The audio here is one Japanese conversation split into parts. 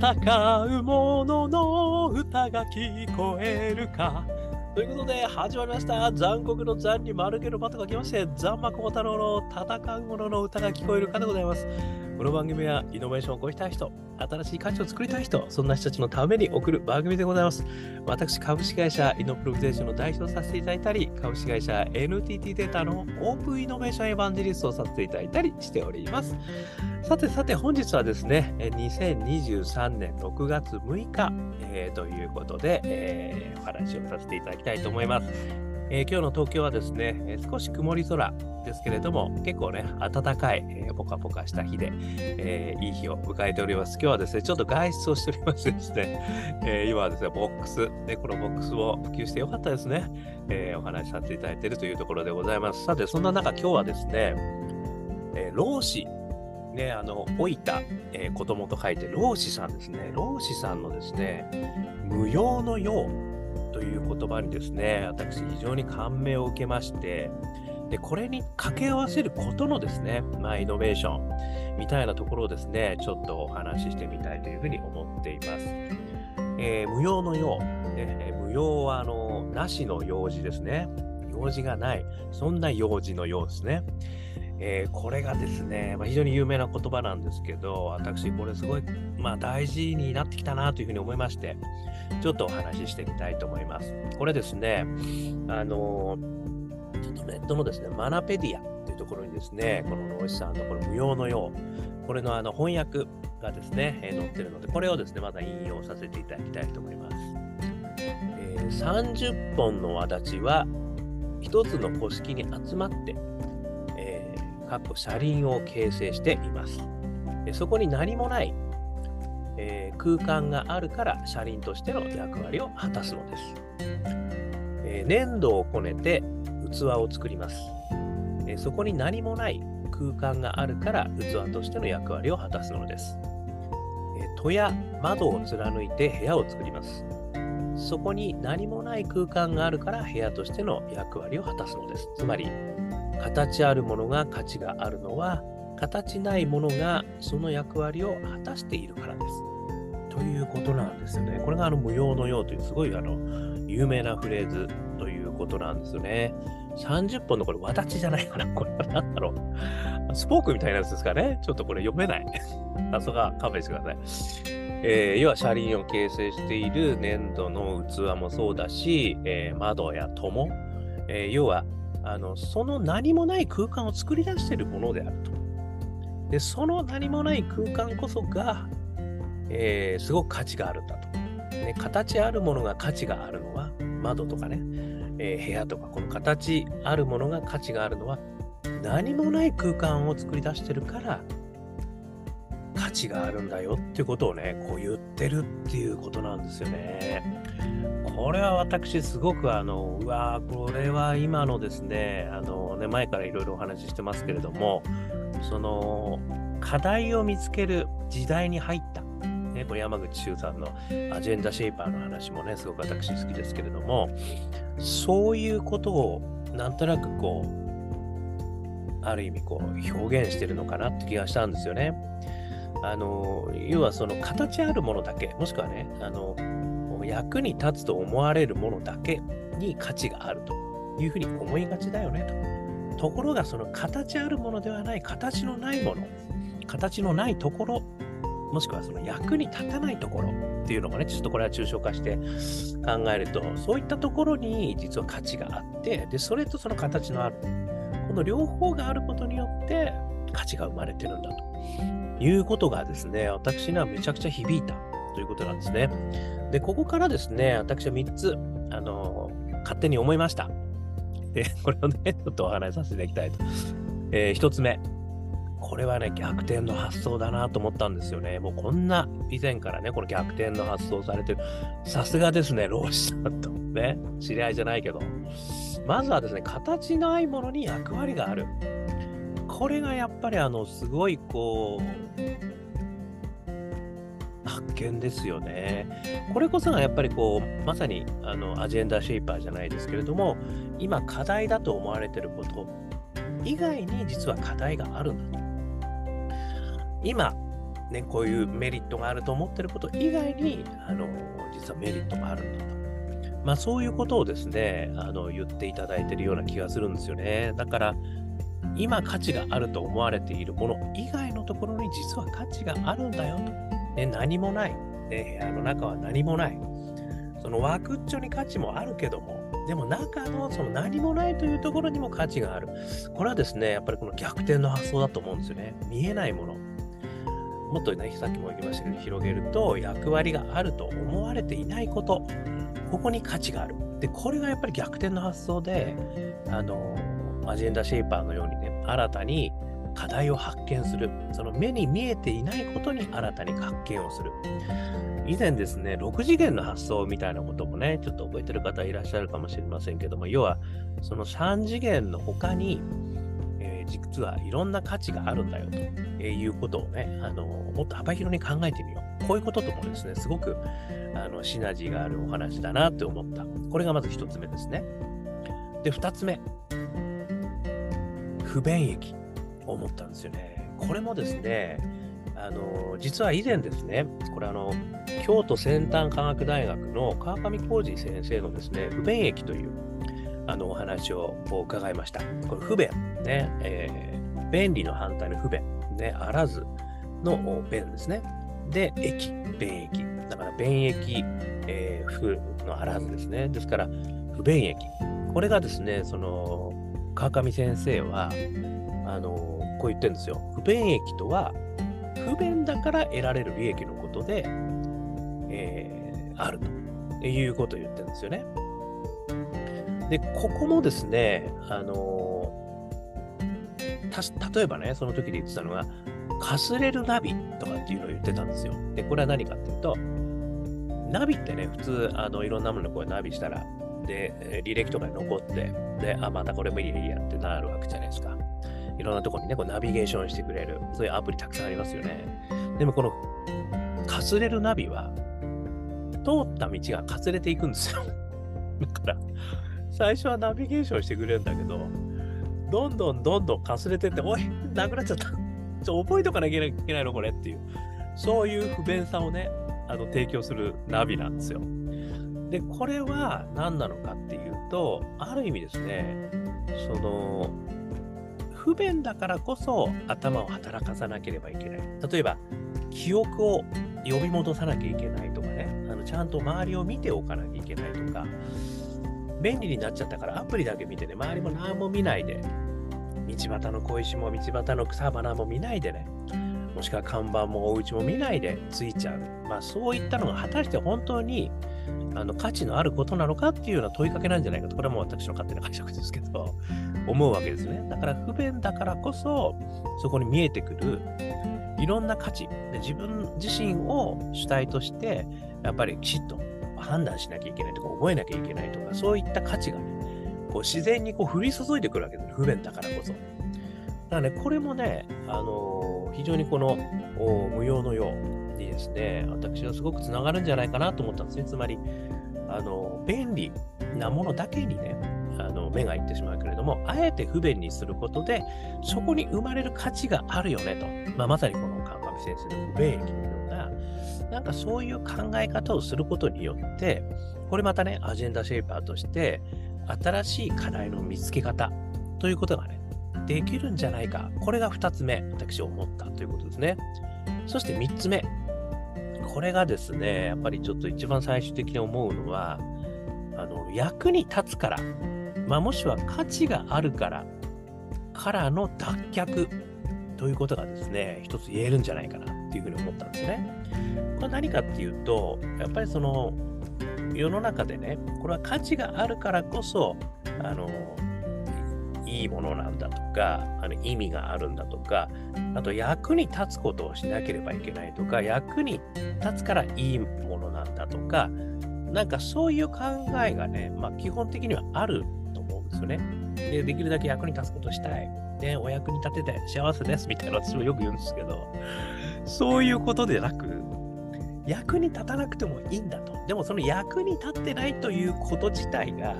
戦う者のの歌が聞こえるか。ということで、始まりました。残酷の残に丸けのバトが来まして、ザンマコモ太郎の戦う者の歌が聞こえるかでございます。この番組はイノベーションを起こしたい人、新しい価値を作りたい人、そんな人たちのために送る番組でございます。私、株式会社イノプロビゼーションの代表をさせていただいたり、株式会社 NTT データのオープンイノベーションエヴァンジリストをさせていただいたりしております。さてさて、本日はですね、2023年6月6日、えーということで、えーお話をさせていただきたいと思います。えー今日の東京はですね、えー少し曇り空ですけれども、結構ね、暖かい、えーポカポカした日で、えーいい日を迎えております。今日はですね、ちょっと外出をしておりましてですね、えー今はですね、ボックス、ね、このボックスを普及してよかったですね、えーお話しさせていただいているというところでございます。さて、そんな中、今日はですね、えー老子、ね、あの、老いた、えー子供と書いて、老子さんですね、老子さんのですね、無用の用という言葉にですね、私非常に感銘を受けまして、で、これに掛け合わせることのですね、まあ、イノベーションみたいなところをですね、ちょっとお話ししてみたいというふうに思っています。えー無用の用、ね、無用はあの、なしの用事ですね。用事がない、そんな用事のようですね。えーこれがですね、まあ、非常に有名な言葉なんですけど、私、これすごい、まあ、大事になってきたなというふうに思いまして、ちょっとお話ししてみたいと思います。これですね、あのちょっとネットのですね、マナペディアというところにですね、この老子さんのこの無用のよう、これのあの翻訳がですね、えー載ってるので、これをですね、また引用させていただきたいと思います。えー30本の轍は一つの古式に集まって、車輪を形成しています。そこに何もない、えー空間があるから車輪としての役割を果たすのです。えー粘土をこねて器を作ります、えーそこに何もない空間があるから器としての役割を果たすのです。え戸や窓を貫いて部屋を作ります。そこに何もない空間があるから部屋としての役割を果たすのです。つまり、形あるものが価値があるのは、形ないものがその役割を果たしているからです。ということなんですよね。これがあの無用の用というすごいあの有名なフレーズということなんですよね。30本のこれ、わだちじゃないかな。これは何だろう。スポークみたいなやつですかね。ちょっとこれ読めない。あそこは勘弁してください。えー要は車輪を形成している粘土の器もそうだし、えー窓や戸も、えー要はあのその何もない空間を作り出しているものであると。で、その何もない空間こそが、えーすごく価値があるんだと。ね、形あるものが価値があるのは、窓とかね、えー部屋とか、この形あるものが価値があるのは、何もない空間を作り出してるから、価値があるんだよっていうことをね、こう言ってるっていうことなんですよね。これは私すごくあの、うわーこれは今のですね、あのね、前からいろいろお話ししてますけれども、その、課題を見つける時代に入った。ね、これ山口周さんのアジェンダシェイパーの話もね、すごく私好きですけれども、そういうことをなんとなくこう、ある意味こう表現してるのかなって気がしたんですよね。あの、要はその形あるものだけ、もしくはね、あの、役に立つと思われるものだけに価値があるというふうに思いがちだよねと。ところがその形あるものではない形のないもの、形のないところ、もしくはその役に立たないところっていうのがね、ちょっとこれは抽象化して考えると、そういったところに実は価値があって、で、それとその形のある、この両方があることによって価値が生まれてるんだということがですね、私にはめちゃくちゃ響いたということなんですね。で、ここからですね、私は3つ、あの勝手に思いました。で、これをね、ちょっとお話しさせていただきたいと。えー1つ目。これはね、逆転の発想だなと思ったんですよね。もうこんな以前からね、この逆転の発想されてる。さすがですね、老子さんとね、知り合いじゃないけど。まずはですね、形ないものに役割がある。これがやっぱりあの、すごいこう、見ですよね。これこそがやっぱりこう、まさにあのアジェンダシェイパーじゃないですけれども、今課題だと思われてること以外に実は課題があるんだと。今、ね、こういうメリットがあると思ってること以外に、あの、実はメリットがあるんだと。まあそういうことをですね、あの、言っていただいてるような気がするんですよね。だから、今価値があると思われているもの以外のところに実は価値があるんだよと。ね、何もない。ね、部屋の中は何もない。その枠っちょに価値もあるけども、でも中のその何もないというところにも価値がある。これはですね、やっぱりこの逆転の発想だと思うんですよね。見えないもの。もっとね、さっきも言いましたけど、広げると役割があると思われていないこと。ここに価値がある。で、これがやっぱり逆転の発想で、あの、アジェンダシェイパーのようにね、新たに課題を発見する。その目に見えていないことに新たに発見をする。以前ですね、6次元の発想みたいなこともね、ちょっと覚えてる方いらっしゃるかもしれませんけども、要は、その3次元の他に、えー、実はいろんな価値があるんだよということをね、あのもっと幅広に考えてみよう。こういうことともですね、すごくあのシナジーがあるお話だなって思った。これがまず1つ目ですね。で、2つ目。不便益。思ったんですよね。これもですね、あの実は以前ですね、これあの、京都先端科学大学の川上浩二先生のですね、不便益というあのお話を伺いました。これ不便、ね、えー、便利の反対の不便、ね、あらずの便ですね。で、駅、便益。だから便益、えー、不のあらずですね。ですから、不便益。これがですね、その、川上先生は、あのこう言ってるんですよ。不便益とは、不便だから得られる利益のことで、えー、あるということを言ってるんですよね。で、ここもですね、あの例えばね、その時で言ってたのが、かすれるナビとかっていうのを言ってたんですよ。で、これは何かっていうと、ナビってね、普通、あのいろんなものこうナビしたら、で、履歴とかに残って、で、あ、またこれもいいやってなるわけじゃないですか。いろんなところにね、こうナビゲーションしてくれる、そういうアプリたくさんありますよね。でもこの、かすれるナビは、通った道がかすれていくんですよ。だから、最初はナビゲーションしてくれるんだけど、どんどんどんどんかすれてって、おい、なくなっちゃった。ちょ、覚えとかなきゃいけないの、これっていう。そういう不便さをね、あの提供するナビなんですよ。で、これは何なのかっていうと、ある意味ですね、その、不便だからこそ頭を働かさなければいけない。例えば、記憶を呼び戻さなきゃいけないとかね、あのちゃんと周りを見ておかなきゃいけないとか、便利になっちゃったからアプリだけ見てね、周りも何も見ないで、道端の小石も道端の草花も見ないでね、もしくは看板もお家も見ないでついちゃう。まあそういったのが果たして本当にあの価値のあることなのかっていうような問いかけなんじゃないかと、これはもう私の勝手な解釈ですけど、思うわけですね。だから不便だからこそ、そこに見えてくるいろんな価値で、自分自身を主体として、やっぱりきちっと判断しなきゃいけないとか、覚えなきゃいけないとか、そういった価値がね、こう自然にこう降り注いでくるわけです。ね不便だからこそ。だからね、これもね、あのー、非常にこの無用のようにですね、私はすごくつながるんじゃないかなと思ったんですね。つまり、あの便利なものだけにね、あの目がいってしまうも、あえて不便にすることで、そこに生まれる価値があるよねと。まあ、まさにこの川上先生の不便益のような、なんかそういう考え方をすることによって、これまたね、アジェンダシェイパーとして、新しい課題の見つけ方ということがね、できるんじゃないか。これが2つ目、私思ったということですね。そして3つ目。これがですね、やっぱりちょっと一番最終的に思うのは、あの役に立つから、まあ、もしくは価値があるから、からの脱却ということがですね、一つ言えるんじゃないかなっていうふうに思ったんですね。これ何かっていうと、やっぱりその世の中でね、これは価値があるからこそ、あの、いいものなんだとか、あの意味があるんだとか、あと役に立つことをしなければいけないとか、役に立つからいいものなんだとか、なんかそういう考えがね、まあ基本的にはあるですよね。で、できるだけ役に立つことしたい。ね、お役に立てて幸せですみたいな私もよく言うんですけど、そういうことでなく、役に立たなくてもいいんだと。でもその役に立ってないということ自体が、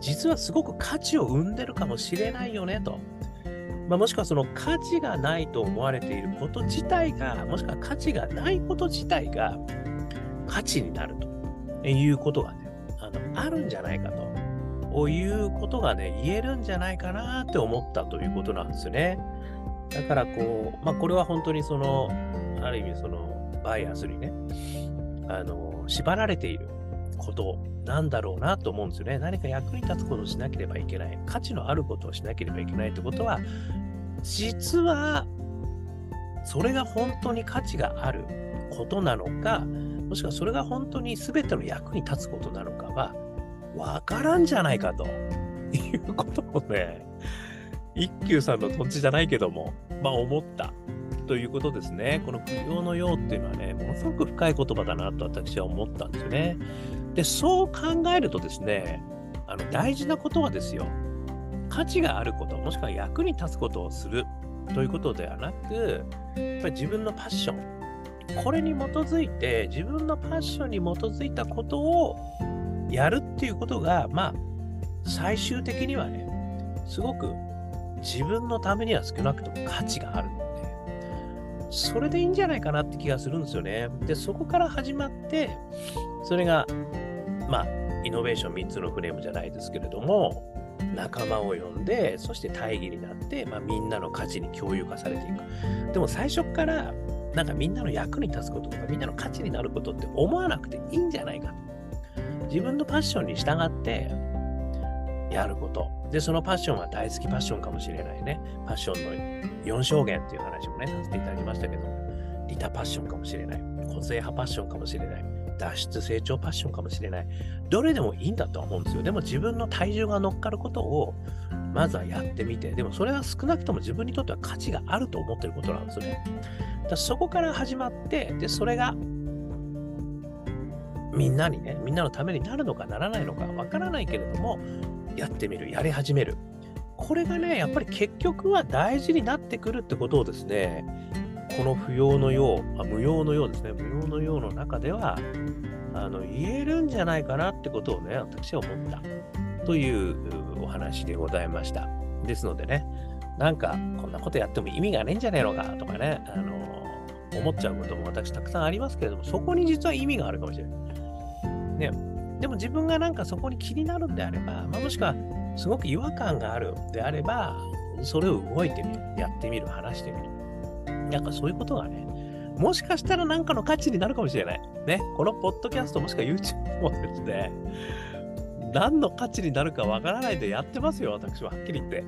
実はすごく価値を生んでるかもしれないよねと。まあ、もしくはその価値がないと思われていること自体が、もしくは価値がないこと自体が価値になるということがね、あのあるんじゃないかということがね、言えるんじゃないかなって思ったということなんですよね。だからこう、まあ、これは本当にその、ある意味そのバイアスにね、あの、縛られていることなんだろうなと思うんですよね。何か役に立つことをしなければいけない。価値のあることをしなければいけないってことは、実は、それが本当に価値があることなのか、もしくはそれが本当に全ての役に立つことなのかは、わからんじゃないかと。いうことをね、一休さんの土地じゃないけども、まあ思った。ということですね。この不要のようっていうのはね、ものすごく深い言葉だなと私は思ったんですよね。で、そう考えるとですね、あの大事なことはですよ、価値があること、もしくは役に立つことをする。ということではなく、やっぱり自分のパッション、これに基づいて、自分のパッションに基づいたことをやるっていうことが、まあ、最終的にはね、すごく自分のためには少なくとも価値があるので、それでいいんじゃないかなって気がするんですよね。で、そこから始まって、それが、まあ、イノベーション3つのフレームじゃないですけれども、仲間を呼んで、そして大義になって、まあ、みんなの価値に共有化されていく。でも最初から、なんかみんなの役に立つこととか、みんなの価値になることって思わなくていいんじゃないかと。自分のパッションに従ってやること。で、そのパッションは大好きパッションかもしれないね。パッションの4証言っていう話もね、させていただきましたけど、リタパッションかもしれない。個性派パッションかもしれない。脱出成長パッションかもしれない。どれでもいいんだとは思うんですよ。でも自分の体重が乗っかることをまずはやってみて、でもそれは少なくとも自分にとっては価値があると思ってることなんですよね。だそこから始まって、で、それがみんなにね、みんなのためになるのかならないのかわからないけれども、やってみる、やり始める。これがね、やっぱり結局は大事になってくるってことをですね、この不要のよう、あ無用のようですね、無用のようの中では、あの言えるんじゃないかなってことをね、私は思ったというお話でございました。ですのでね、なんかこんなことやっても意味がねえんじゃねえのかとかね、あの思っちゃうことも私たくさんありますけれども、そこに実は意味があるかもしれない。ね、でも自分がなんかそこに気になるんであれば、まあ、もしくはすごく違和感があるんであれば、それを動いてみる、やってみる、話してみる。なんかそういうことがね、もしかしたら何かの価値になるかもしれない。ね、このポッドキャストもしくは YouTube もですね、何の価値になるかわからないでやってますよ、私ははっきり言って。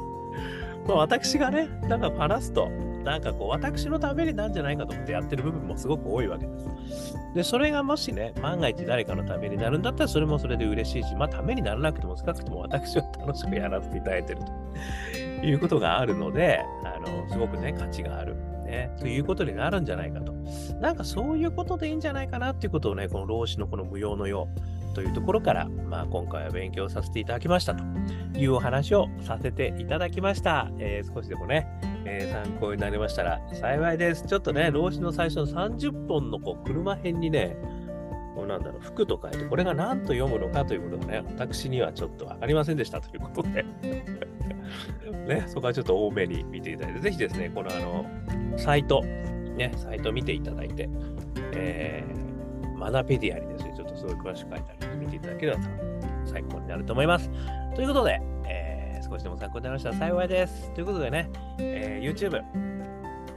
まあ私がね、なんか話すと、なんかこう、私のためになんじゃないかと思ってやってる部分もすごく多いわけです。で、それがもしね、万が一誰かのためになるんだったら、それもそれで嬉しいし、まあ、ためにならなくても少なくとも私は楽しくやらせていただいてるということがあるので、あの、すごくね、価値がある。ね、ということになるんじゃないかと。なんかそういうことでいいんじゃないかなっていうことをね、この老子のこの無用のよう、というところから、まあ、今回は勉強させていただきましたというお話をさせていただきました。えー、少しでもね、えー、参考になりましたら幸いです。ちょっとね、老子の最初の30本のこう車編にね、こうなんだろう、服と書いて、これが何と読むのかということがね、私にはちょっと分かりませんでしたということで ね、そこはちょっと多めに見ていただいて、ぜひですね、このあの、サイト、ね、サイト見ていただいて、えー、マナペディアにですね、ちょっとすごい詳しく書いてあるので見ていただければ最高になると思います。ということで、えー、少しでも参考になりましたら幸いです。ということでね、えー、YouTube、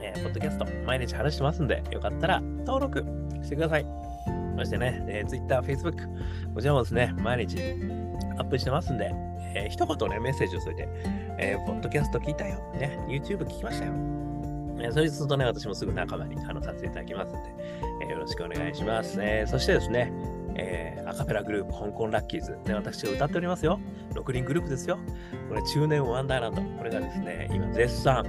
えー、ポッドキャスト、毎日話してますんで、よかったら登録してください。そしてね、えー、Twitter、Facebook、こちらもですね、毎日アップしてますんで、えー、一言ね、メッセージを添えて、えー、ポッドキャスト聞いたよ、ね、YouTube 聞きましたよ。えそれするとね、私もすぐ仲間にあのさせていただきますので、えー、よろしくお願いします。えー、そしてですね、えー、アカペラグループ、香港ラッキーズ、ね、私が歌っておりますよ。6人グループですよ。これ、中年ワンダーランド。これがですね、今絶賛、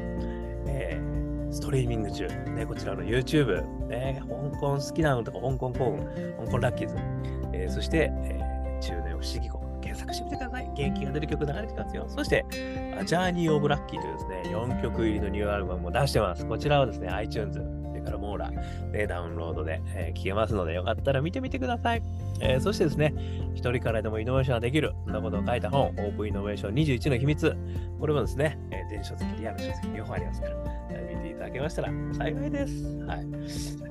えー、ストリーミング中、ね、こちらの YouTube、ね、香港好きなのとか、香港幸運、香港ラッキーズ、えー、そして、えー、中年不思議国、検索してみてください。元気が出る曲流れてますよ。そして、ジャーニー・オブ・ラッキーというですね、4曲入りのニューアルバムも出してます。こちらはですね、iTunes れからモーラでダウンロードで、えー、聞けますので、よかったら見てみてください。えー、そしてですね、一人からでもイノベーションができる、そんなことを書いた本、オープンイノベーション21の秘密。これもですね、えー、電子書籍、リアル書籍、両方ありますから、えー、見ていただけましたら幸いです。はい。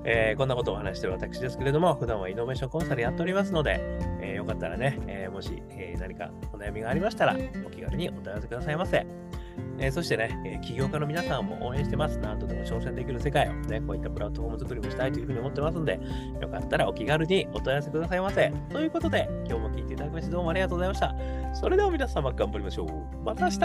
えー、こんなことをお話している私ですけれども、普段はイノベーションコンサルやっておりますので、えー、よかったらね、えー、もし、えー、何かお悩みがありましたら、お気軽にお問い合わせくださいませ。えー、そしてね、えー、起業家の皆さんも応援してます。何度でも挑戦できる世界をね、こういったプラットフォーム作りもしたいというふうに思ってますんで、よかったらお気軽にお問い合わせくださいませ。ということで、今日も聞いていただきましてどうもありがとうございました。それでは皆様頑張りましょう。また明日